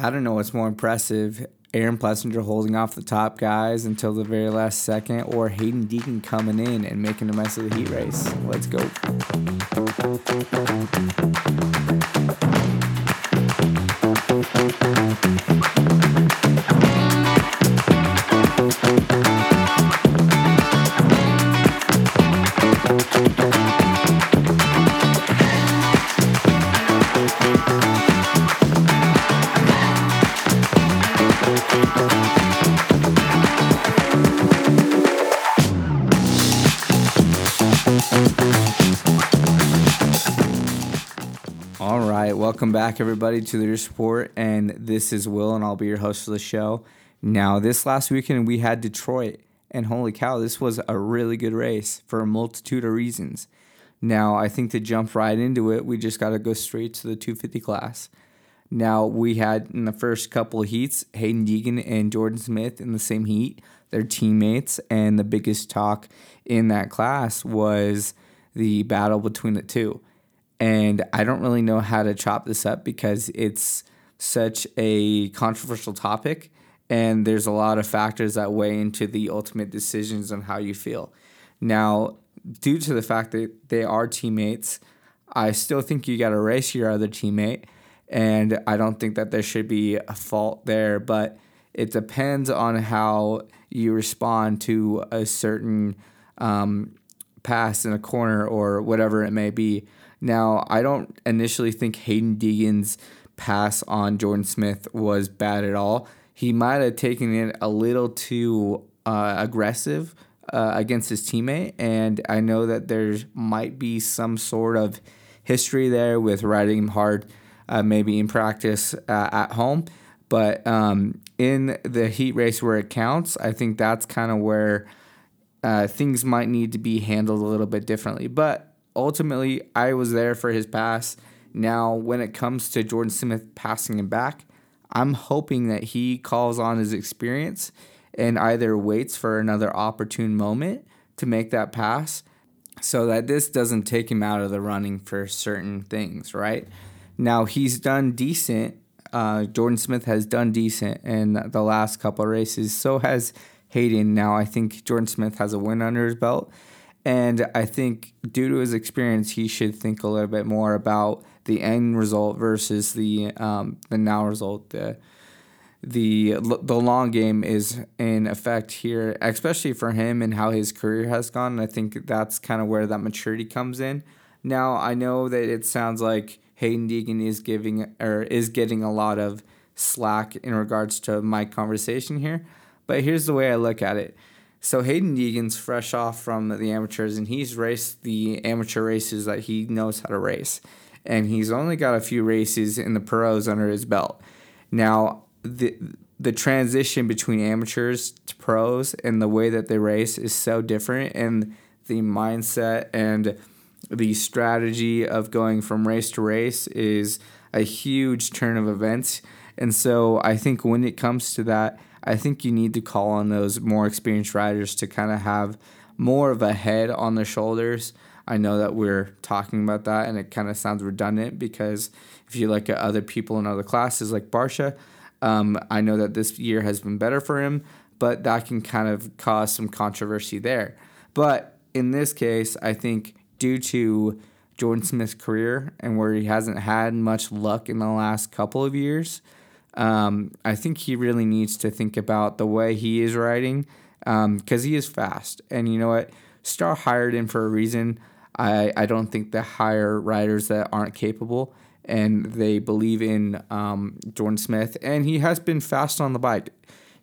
I don't know what's more impressive Aaron Plessinger holding off the top guys until the very last second, or Hayden Deegan coming in and making a mess of the heat race. Let's go. Back, everybody, to the Report, and this is Will, and I'll be your host for the show. Now, this last weekend we had Detroit, and holy cow, this was a really good race for a multitude of reasons. Now, I think to jump right into it, we just got to go straight to the 250 class. Now, we had in the first couple of heats Hayden Deegan and Jordan Smith in the same heat, their teammates, and the biggest talk in that class was the battle between the two and I don't really know how to chop this up because it's such a controversial topic and there's a lot of factors that weigh into the ultimate decisions on how you feel. Now, due to the fact that they are teammates, I still think you got to race your other teammate and I don't think that there should be a fault there, but it depends on how you respond to a certain um, pass in a corner or whatever it may be. Now, I don't initially think Hayden Deegan's pass on Jordan Smith was bad at all. He might have taken it a little too uh, aggressive uh, against his teammate, and I know that there might be some sort of history there with riding him hard, uh, maybe in practice uh, at home. But um, in the heat race where it counts, I think that's kind of where uh, things might need to be handled a little bit differently. But ultimately, I was there for his pass. Now, when it comes to Jordan Smith passing him back, I'm hoping that he calls on his experience and either waits for another opportune moment to make that pass so that this doesn't take him out of the running for certain things, right? Now, he's done decent. Uh, Jordan Smith has done decent in the last couple of races. So has Hayden. Now, I think Jordan Smith has a win under his belt. And I think due to his experience, he should think a little bit more about the end result versus the um, the now result. The the the long game is in effect here, especially for him and how his career has gone. And I think that's kind of where that maturity comes in. Now I know that it sounds like Hayden Deegan is giving or is getting a lot of slack in regards to my conversation here, but here's the way I look at it so Hayden Deegan's fresh off from the amateurs, and he's raced the amateur races that he knows how to race, and he's only got a few races in the pros under his belt. Now the the transition between amateurs to pros and the way that they race is so different, and the mindset and the strategy of going from race to race is a huge turn of events. And so I think when it comes to that, I think you need to call on those more experienced riders to kind of have more of a head on their shoulders. I know that we're talking about that and it kind of sounds redundant because if you look at other people in other classes like Barcia, um, I know that this year has been better for him, but that can kind of cause some controversy there. But in this case, I think due to Jordan Smith's career and where he hasn't had much luck in the last couple of years, um, I think he really needs to think about the way he is riding because um, he is fast. And you know what? Star hired him for a reason. I, I don't think they hire riders that aren't capable and they believe in um, Jordan Smith. And he has been fast on the bike.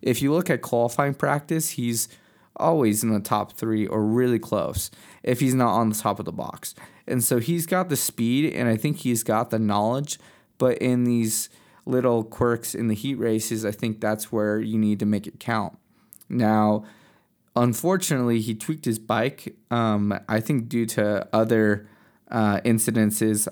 If you look at qualifying practice, he's always in the top three or really close if he's not on the top of the box. And so he's got the speed and I think he's got the knowledge. But in these little quirks in the heat races, I think that's where you need to make it count. Now, unfortunately, he tweaked his bike. Um, I think due to other uh, incidences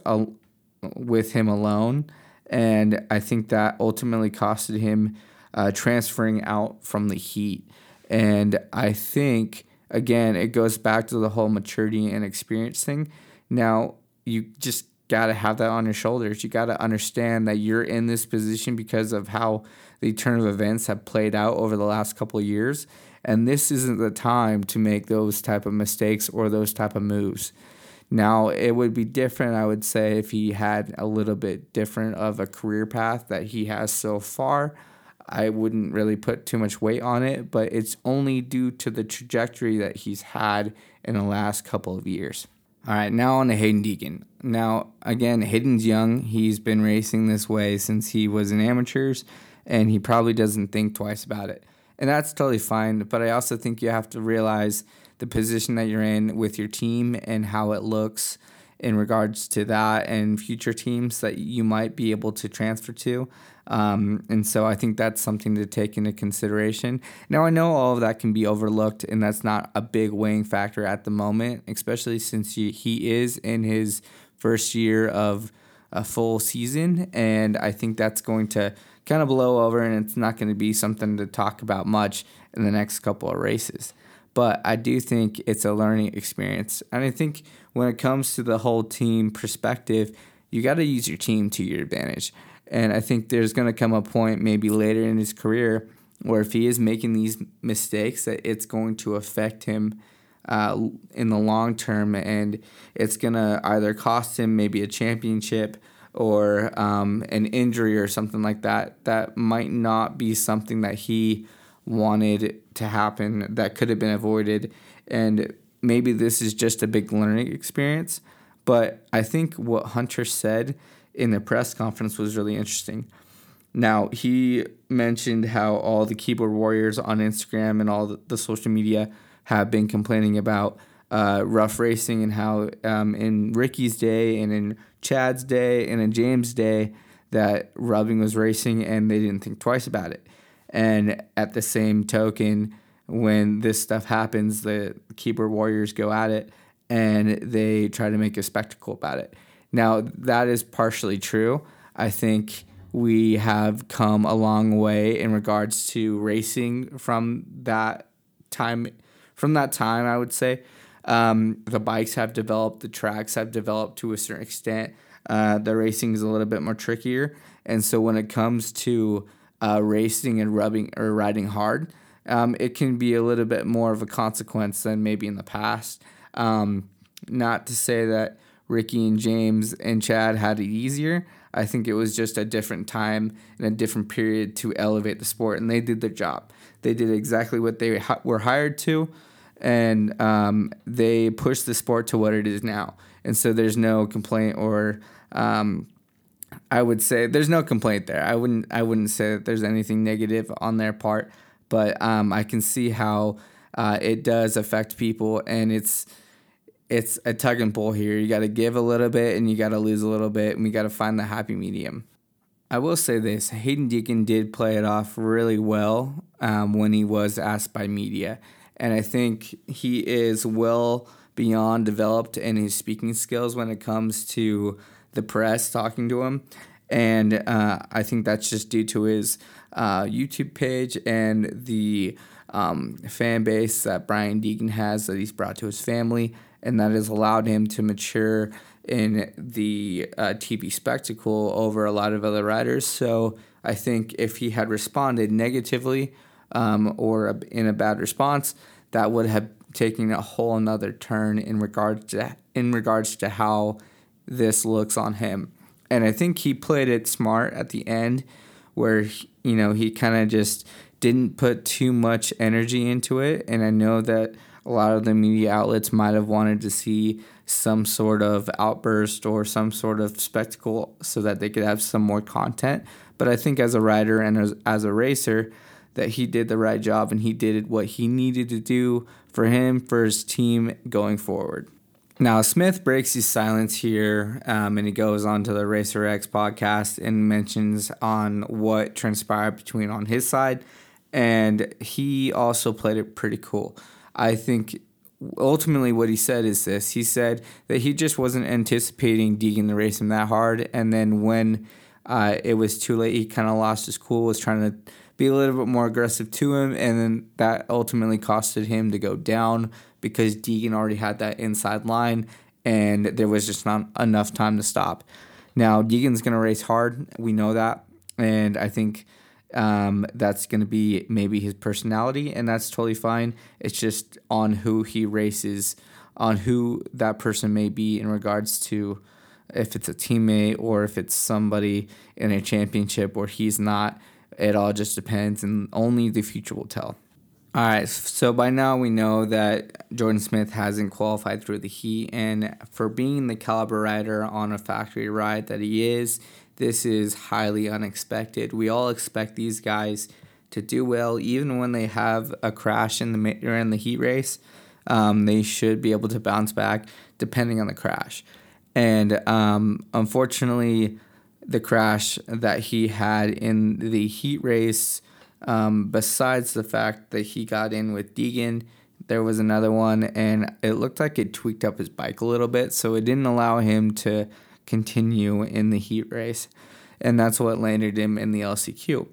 with him alone, and I think that ultimately costed him uh, transferring out from the heat. And I think again, it goes back to the whole maturity and experience thing. Now, you just got to have that on your shoulders. You got to understand that you're in this position because of how the turn of events have played out over the last couple of years, and this isn't the time to make those type of mistakes or those type of moves. Now, it would be different, I would say, if he had a little bit different of a career path that he has so far. I wouldn't really put too much weight on it, but it's only due to the trajectory that he's had in the last couple of years. All right, now on to Hayden Deegan. Now, again, Hayden's young. He's been racing this way since he was in amateurs, and he probably doesn't think twice about it. And that's totally fine, but I also think you have to realize the position that you're in with your team and how it looks in regards to that and future teams that you might be able to transfer to. Um, and so I think that's something to take into consideration. Now, I know all of that can be overlooked, and that's not a big weighing factor at the moment, especially since he, he is in his first year of a full season. And I think that's going to kind of blow over, and it's not going to be something to talk about much in the next couple of races. But I do think it's a learning experience. And I think when it comes to the whole team perspective, you got to use your team to your advantage. And I think there's going to come a point maybe later in his career where if he is making these mistakes, that it's going to affect him uh, in the long term, and it's going to either cost him maybe a championship or um, an injury or something like that. That might not be something that he wanted to happen that could have been avoided. And maybe this is just a big learning experience. But I think what Hunter said in the press conference was really interesting. Now, he mentioned how all the keyboard warriors on Instagram and all the, social media have been complaining about uh, rough racing and how um, in Ricky's day and in Chad's day and in James' day that rubbing was racing and they didn't think twice about it. And at the same token, when this stuff happens, the keyboard warriors go at it and they try to make a spectacle about it. Now, that is partially true. I think we have come a long way in regards to racing from that time. From that time, I would say um, the bikes have developed, the tracks have developed to a certain extent. Uh, the racing is a little bit more trickier, and so when it comes to uh, racing and rubbing or riding hard, um, it can be a little bit more of a consequence than maybe in the past. Um, not to say that Ricky and James and Chad had it easier. I think it was just a different time and a different period to elevate the sport, and they did their job. They did exactly what they were hired to, and um, they pushed the sport to what it is now. And so there's no complaint or um, I would say there's no complaint there. I wouldn't I wouldn't say that there's anything negative on their part, but um, I can see how uh, it does affect people, and it's it's a tug and pull here. You got to give a little bit and you got to lose a little bit, and we got to find the happy medium. I will say this Hayden Deegan did play it off really well um, when he was asked by media. And I think he is well beyond developed in his speaking skills when it comes to the press talking to him. And uh, I think that's just due to his uh, YouTube page and the um, fan base that Brian Deegan has that he's brought to his family and that has allowed him to mature in the uh, TV spectacle over a lot of other riders. So I think if he had responded negatively um, or in a bad response, that would have taken a whole another turn in regards to in regards to how this looks on him. And I think he played it smart at the end, where you know he kind of just didn't put too much energy into it. And I know that a lot of the media outlets might have wanted to see some sort of outburst or some sort of spectacle so that they could have some more content. But I think as a rider and as, as a racer, that he did the right job and he did what he needed to do for him, for his team going forward. Now, Smith breaks his silence here um, and he goes on to the Racer X podcast and mentions on what transpired between on his side. And he also played it pretty cool. I think ultimately what he said is this he said that he just wasn't anticipating Deegan to race him that hard. And then when uh, it was too late, he kind of lost his cool, was trying to be a little bit more aggressive to him. And then that ultimately costed him to go down because Deegan already had that inside line and there was just not enough time to stop. Now, Deegan's going to race hard. We know that. And I think um, that's going to be maybe his personality, and that's totally fine. It's just on who he races, on who that person may be in regards to if it's a teammate or if it's somebody in a championship or he's not. It all just depends, and only the future will tell. All right, so by now we know that Jordan Smith hasn't qualified through the heat, and for being the caliber rider on a factory ride that he is, this is highly unexpected. We all expect these guys to do well, even when they have a crash in the in the heat race. Um, they should be able to bounce back depending on the crash. And um, unfortunately, the crash that he had in the heat race, um, besides the fact that he got in with Deegan, there was another one, and it looked like it tweaked up his bike a little bit, so it didn't allow him to continue in the heat race. And that's what landed him in the LCQ.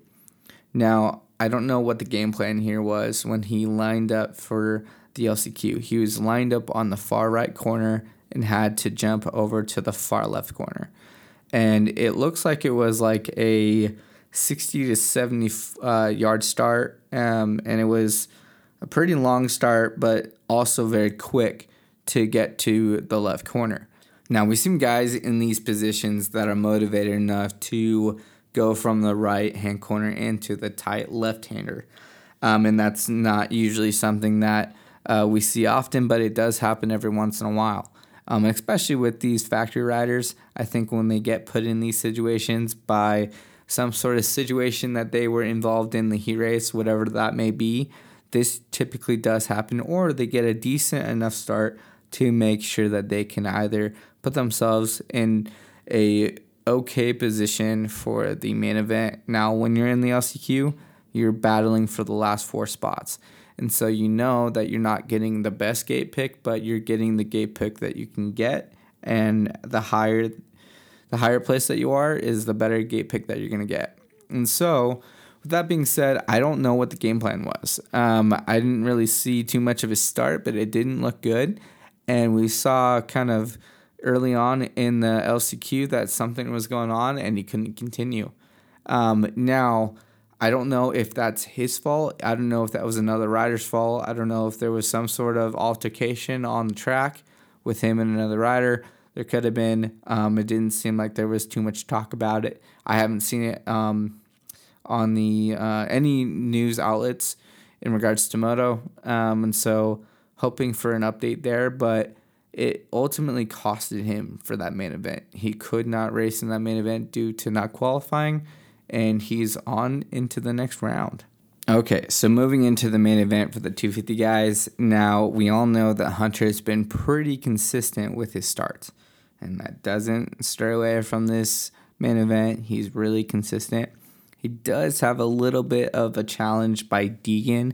Now, I don't know what the game plan here was when he lined up for the LCQ. He was lined up on the far right corner and had to jump over to the far left corner. And it looks like it was like a 60 to 70 uh, yard start. Um, and it was a pretty long start, but also very quick to get to the left corner. Now, we see guys in these positions that are motivated enough to go from the right hand corner into the tight left hander. Um, and that's not usually something that uh, we see often, but it does happen every once in a while. Um, especially with these factory riders, I think when they get put in these situations by some sort of situation that they were involved in the heat race, whatever that may be, this typically does happen, or they get a decent enough start to make sure that they can either put themselves in a okay position for the main event. Now, when you're in the LCQ, you're battling for the last four spots. And so you know that you're not getting the best gate pick, but you're getting the gate pick that you can get. And the higher the higher place that you are is the better gate pick that you're gonna get. And so with that being said, I don't know what the game plan was. Um, I didn't really see too much of a start, but it didn't look good. And we saw kind of early on in the LCQ that something was going on and he couldn't continue. Um, now, I don't know if that's his fault. I don't know if that was another rider's fault. I don't know if there was some sort of altercation on the track with him and another rider. There could have been. Um, it didn't seem like there was too much talk about it. I haven't seen it um, on the uh, any news outlets in regards to moto, um, and so hoping for an update there. But it ultimately costed him for that main event. He could not race in that main event due to not qualifying, and he's on into the next round. Okay, so moving into the main event for the 250 guys. Now, we all know that Hunter has been pretty consistent with his starts, and that doesn't stray away from this main event. He's really consistent. He does have a little bit of a challenge by Deegan.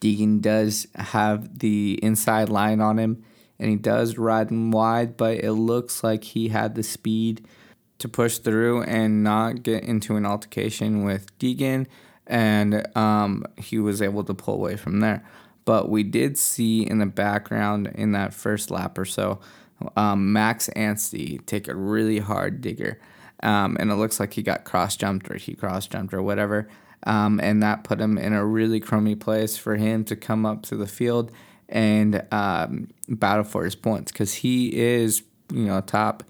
Deegan does have the inside line on him and he does ride him wide, but it looks like he had the speed to push through and not get into an altercation with Deegan, and um, he was able to pull away from there. But we did see in the background in that first lap or so, um, Max Anstie take a really hard digger. Um, and it looks like he got cross jumped or he cross jumped or whatever. Um, and that put him in a really crummy place for him to come up to the field and um, battle for his points because he is you know top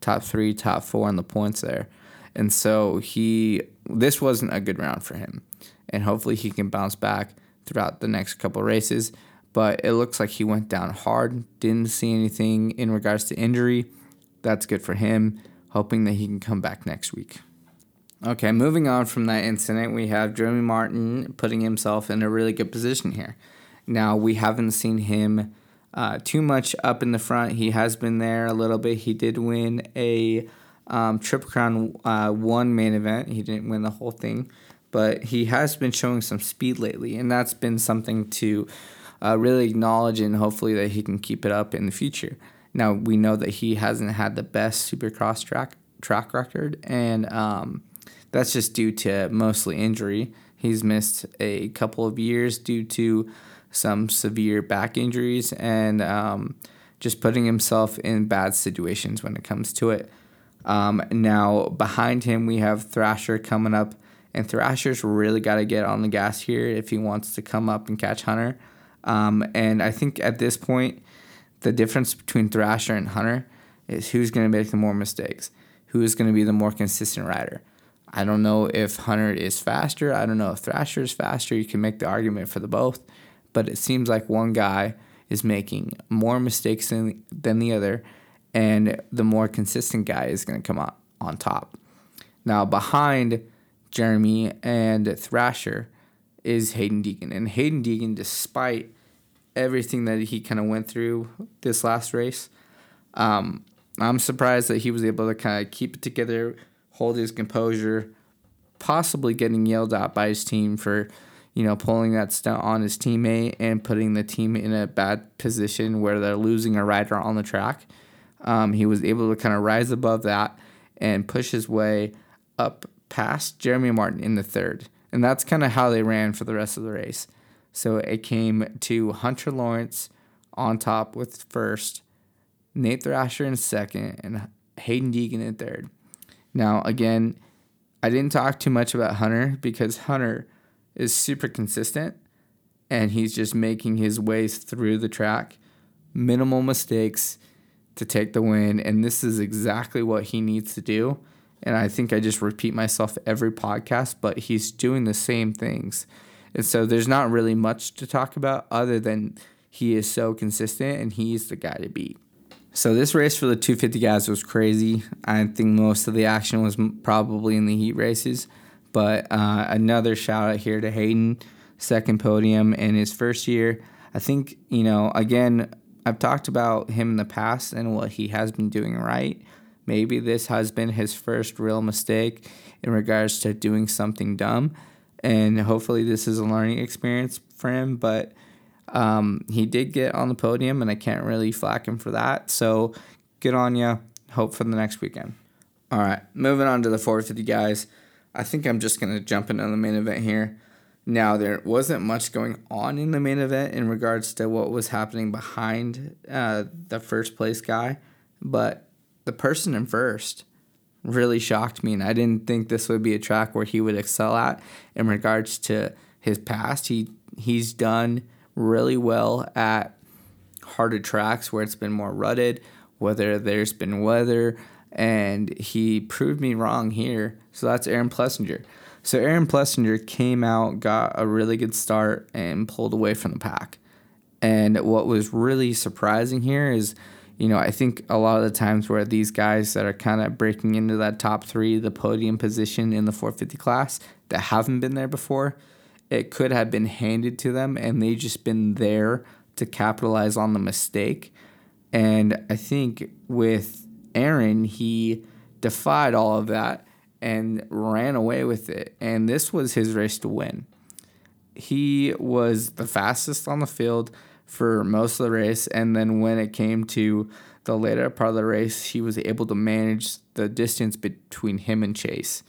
top three, top four on the points there, and so he this wasn't a good round for him, and hopefully he can bounce back throughout the next couple races. But it looks like he went down hard. Didn't see anything in regards to injury. That's good for him. Hoping that he can come back next week. Okay, moving on from that incident, we have Jeremy Martin putting himself in a really good position here. Now, we haven't seen him uh, too much up in the front. He has been there a little bit. He did win a um, Triple Crown uh, one main event. He didn't win the whole thing, but he has been showing some speed lately, and that's been something to uh, really acknowledge and hopefully that he can keep it up in the future. Now we know that he hasn't had the best Supercross track track record, and um, that's just due to mostly injury. He's missed a couple of years due to some severe back injuries and um, just putting himself in bad situations when it comes to it. Um, now, behind him, we have Thrasher coming up, and Thrasher's really got to get on the gas here if he wants to come up and catch Hunter. Um, and I think at this point, the difference between Thrasher and Hunter is who's going to make the more mistakes, who is going to be the more consistent rider. I don't know if Hunter is faster. I don't know if Thrasher is faster. You can make the argument for the both, but it seems like one guy is making more mistakes than, than the other, and the more consistent guy is going to come out on top. Now, behind Jeremy and Thrasher is Hayden Deegan. And Hayden Deegan, despite everything that he kind of went through this last race, um, I'm surprised that he was able to kind of keep it together, hold his composure, possibly getting yelled at by his team for you know, pulling that stunt on his teammate and putting the team in a bad position where they're losing a rider on the track. Um, he was able to kind of rise above that and push his way up past Jeremy Martin in the third. And that's kind of how they ran for the rest of the race. So it came to Hunter Lawrence on top with first, Nate Thrasher in second, and Hayden Deegan in third. Now, again, I didn't talk too much about Hunter because Hunter is super consistent and he's just making his ways through the track. Minimal mistakes to take the win. And this is exactly what he needs to do. And I think I just repeat myself every podcast, but he's doing the same things. And so there's not really much to talk about other than he is so consistent and he's the guy to beat. So this race for the 250 guys was crazy. I think most of the action was probably in the heat races. But uh, another shout out here to Hayden, second podium in his first year. I think, you know, again, I've talked about him in the past and what he has been doing right. Maybe this has been his first real mistake in regards to doing something dumb. And hopefully, this is a learning experience for him. But um, he did get on the podium, and I can't really flack him for that. So good on you. Hope for the next weekend. All right, moving on to the 450 guys. I think I'm just going to jump into the main event here. Now, there wasn't much going on in the main event in regards to what was happening behind uh, the first place guy, but the person in first really shocked me, and I didn't think this would be a track where he would excel at in regards to his past. He he's done really well at harder tracks where it's been more rutted, whether there's been weather, and he proved me wrong here. So that's Aaron Plessinger. So Aaron Plessinger came out, got a really good start, and pulled away from the pack. And what was really surprising here is, you know, I think a lot of the times where these guys that are kind of breaking into that top three, the podium position in the 450 class that haven't been there before, it could have been handed to them and they just been there to capitalize on the mistake. And I think with Aaron, he defied all of that and ran away with it. And this was his race to win. He was the fastest on the field for most of the race. And then when it came to the later part of the race, he was able to manage the distance between him and Chase.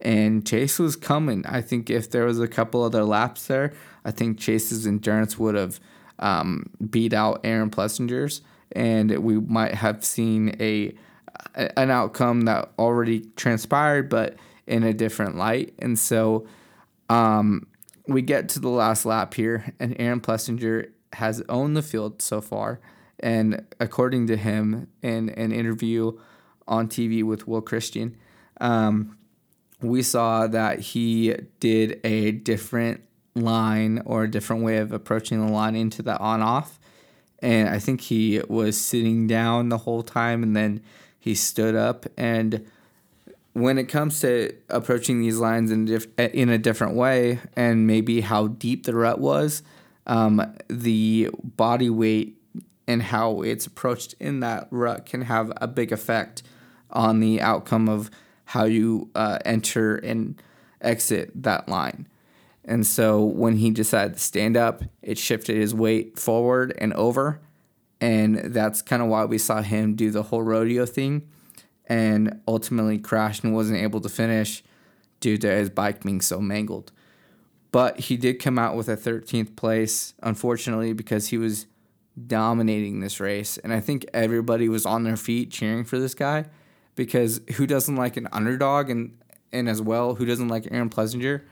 And Chase was coming. I think if there was a couple other laps there, I think Chase's endurance would have um, beat out Aaron Plessinger's and we might have seen a an outcome that already transpired, but in a different light. And so um, we get to the last lap here, and Aaron Plessinger has owned the field so far. And according to him, in an interview on TV with Will Christien, um, we saw that he did a different line or a different way of approaching the line into the on off and I think he was sitting down the whole time, and then he stood up. And when it comes to approaching these lines in diff- in a different way, and maybe how deep the rut was, um, the body weight and how it's approached in that rut can have a big effect on the outcome of how you uh, enter and exit that line. And so when he decided to stand up, it shifted his weight forward and over. And that's kind of why we saw him do the whole rodeo thing and ultimately crashed and wasn't able to finish due to his bike being so mangled. But he did come out with a 13th place, unfortunately, because he was dominating this race. And I think everybody was on their feet cheering for this guy because who doesn't like an underdog and and as well who doesn't like Aaron Plessinger?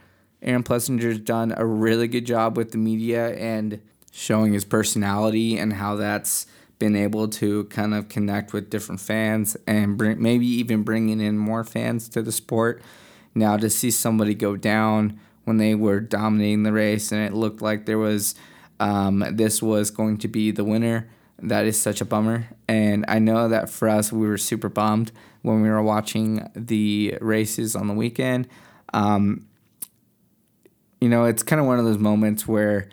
Aaron Plessinger's done a really good job with the media and showing his personality and how that's been able to kind of connect with different fans and bring, maybe even bringing in more fans to the sport. Now to see somebody go down when they were dominating the race and it looked like there was um, this was going to be the winner. That is such a bummer. And I know that for us, we were super bummed when we were watching the races on the weekend. Um, you know, it's kind of one of those moments where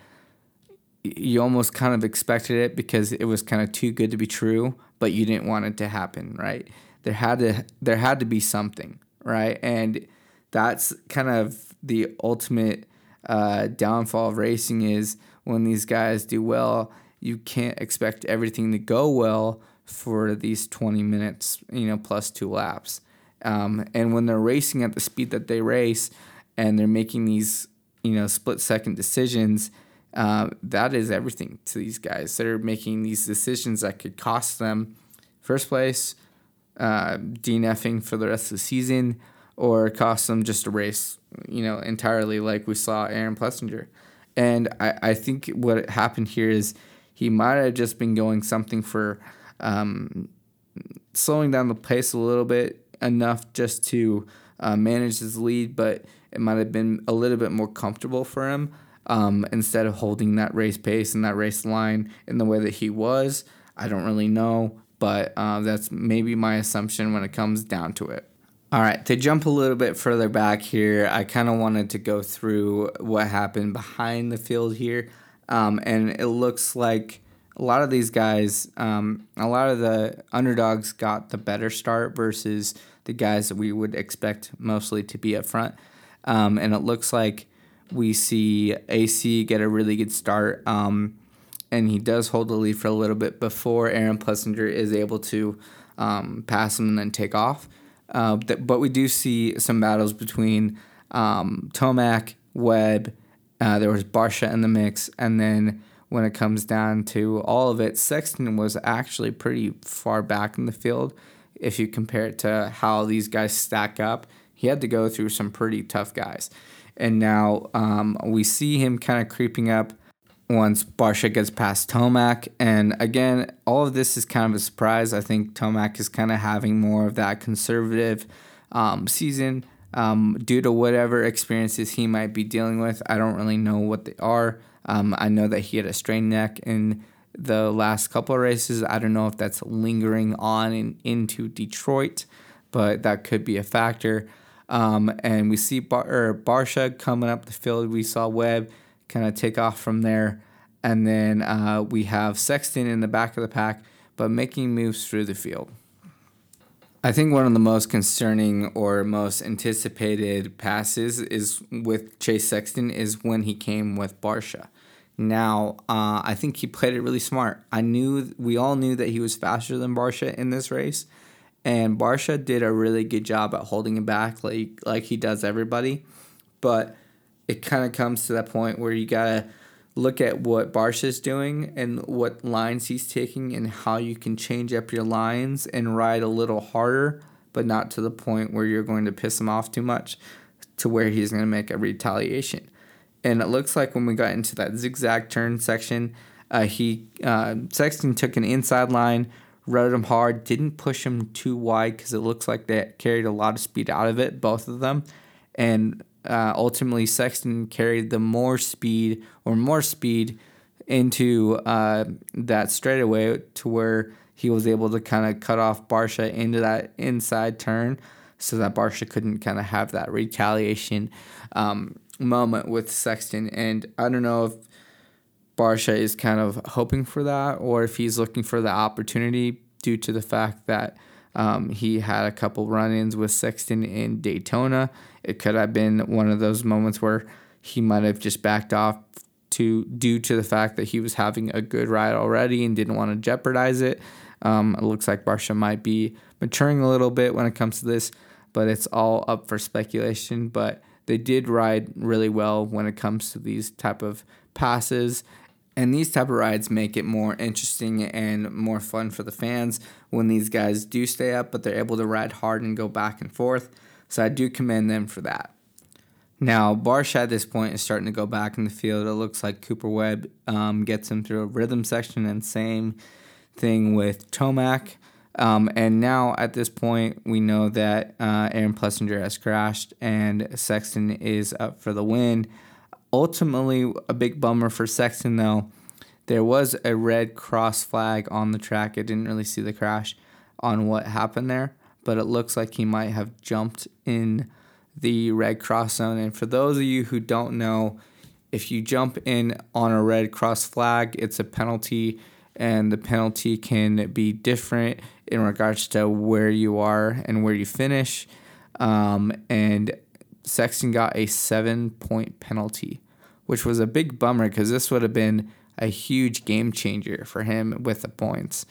you almost kind of expected it because it was kind of too good to be true, but you didn't want it to happen, right? There had to there had to be something, right? And that's kind of the ultimate uh, downfall of racing is when these guys do well, you can't expect everything to go well for these 20 minutes, you know, plus two laps. Um, and when they're racing at the speed that they race and they're making these, you know, split second decisions, uh, that is everything to these guys. They're making these decisions that could cost them first place, uh, DNFing for the rest of the season, or cost them just a race, you know, entirely like we saw Aaron Plessinger. And I, I think what happened here is he might have just been going something for um, slowing down the pace a little bit enough just to uh, manage his lead, but it might have been a little bit more comfortable for him um, instead of holding that race pace and that race line in the way that he was. I don't really know, but uh, that's maybe my assumption when it comes down to it. All right, to jump a little bit further back here, I kind of wanted to go through what happened behind the field here. Um, and it looks like a lot of these guys, um, a lot of the underdogs got the better start versus the guys that we would expect mostly to be up front. Um, and it looks like we see AC get a really good start. Um, and he does hold the lead for a little bit before Aaron Plessinger is able to um, pass him and then take off. Uh, but we do see some battles between um, Tomac, Webb. Uh, there was Barcia in the mix, and then when it comes down to all of it, Sexton was actually pretty far back in the field. If you compare it to how these guys stack up, he had to go through some pretty tough guys. And now um, we see him kind of creeping up once Barcia gets past Tomac. And again, all of this is kind of a surprise. I think Tomac is kind of having more of that conservative um, season um, due to whatever experiences he might be dealing with. I don't really know what they are. Um, I know that he had a strained neck in the last couple of races. I don't know if that's lingering on in, into Detroit, but that could be a factor. Um, and we see Bar- Barcia coming up the field. We saw Webb kind of take off from there. And then uh, we have Sexton in the back of the pack, but making moves through the field. I think one of the most concerning or most anticipated passes is with Chase Sexton is when he came with Barcia. Now, uh, I think he played it really smart. I knew we all knew that he was faster than Barcia in this race, and Barcia did a really good job at holding him back, like like he does everybody. But it kind of comes to that point where you gotta look at what Barcia's doing and what lines he's taking and how you can change up your lines and ride a little harder, but not to the point where you're going to piss him off too much to where he's to make a retaliation. And it looks like when we got into that zigzag turn section, uh, he uh, Sexton took an inside line, rode him hard, didn't push him too wide because it looks like they carried a lot of speed out of it, both of them. And uh, ultimately Sexton carried the more speed or more speed into uh, that straightaway to where he was able to kind of cut off Barcia into that inside turn so that Barcia couldn't kind of have that retaliation um, moment with Sexton. And I don't know if Barcia is kind of hoping for that or if he's looking for the opportunity due to the fact that um, he had a couple run ins with Sexton in Daytona it could have been one of those moments where he might have just backed off to due to the fact that he was having a good ride already and didn't want to jeopardize it. Um, it looks like Barcia might be maturing a little bit when it comes to this, but it's all up for speculation. But they did ride really well when it comes to these type of passes. And these type of rides make it more interesting and more fun for the fans when these guys do stay up, but they're able to ride hard and go back and forth. So I do commend them for that. Now, Barcia at this point is starting to go back in the field. It looks like Cooper Webb um, gets him through a rhythm section, and same thing with Tomac. Um, and now at this point, we know that uh, Aaron Plessinger has crashed and Sexton is up for the win. Ultimately, a big bummer for Sexton, though. There was a red cross flag on the track. I didn't really see the crash on what happened there, but it looks like he might have jumped in the red cross zone. And for those of you who don't know, if you jump in on a red cross flag, it's a penalty, and the penalty can be different in regards to where you are and where you finish. Um, and Sexton got a seven point penalty, which was a big bummer because this would have been a huge game changer for him with the points.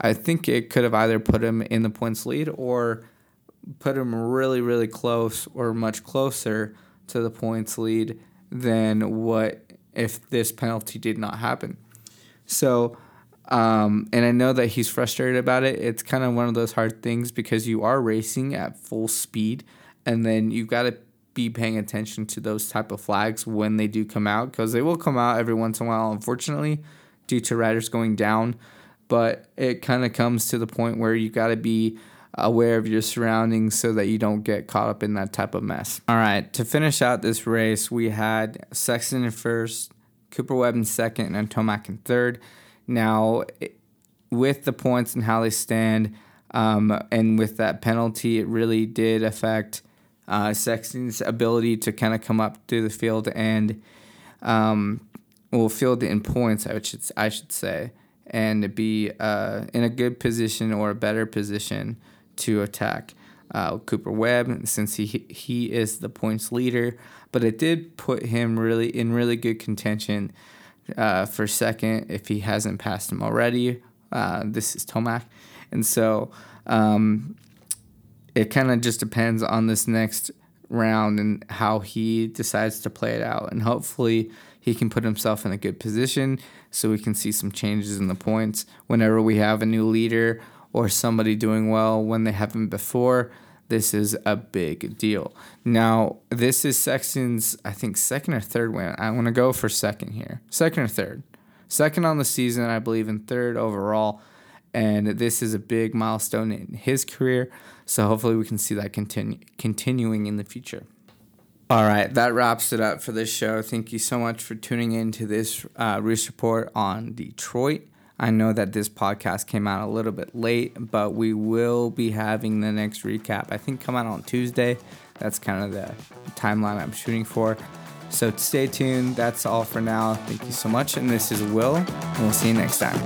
I think it could have either put him in the points lead or put him really, really close or much closer to the points lead than what if this penalty did not happen. So um, and I know that he's frustrated about it. It's kind of one of those hard things because you are racing at full speed, and then you've got to be paying attention to those type of flags when they do come out because they will come out every once in a while. Unfortunately, due to riders going down, but it kind of comes to the point where you got to be aware of your surroundings so that you don't get caught up in that type of mess. All right, to finish out this race, we had Sexton in first, Cooper Webb in second, and Tomac in third. Now, with the points and how they stand, um, and with that penalty, it really did affect uh, Sexton's ability to kind of come up through the field and, um, well, field in points, I should I should say, and be uh, in a good position or a better position to attack uh, Cooper Webb since he he is the points leader. But it did put him really in really good contention uh, for second if he hasn't passed him already. Uh, this is Tomac. And so um, it kind of just depends on this next round and how he decides to play it out. And hopefully he can put himself in a good position so we can see some changes in the points whenever we have a new leader or somebody doing well when they haven't before this is a big deal. Now, this is Sexton's, I think, second or third win. I want to go for second here. Second or third. Second on the season, I believe, and third overall. And this is a big milestone in his career. So hopefully we can see that continue, continuing in the future. All right, that wraps it up for this show. Thank you so much for tuning in to this uh, Reese Report on Detroit. I know that this podcast came out a little bit late, but we will be having the next recap. I think come out on Tuesday. That's kind of the timeline I'm shooting for. So stay tuned. That's all for now. Thank you so much. And this is Will, and we'll see you next time.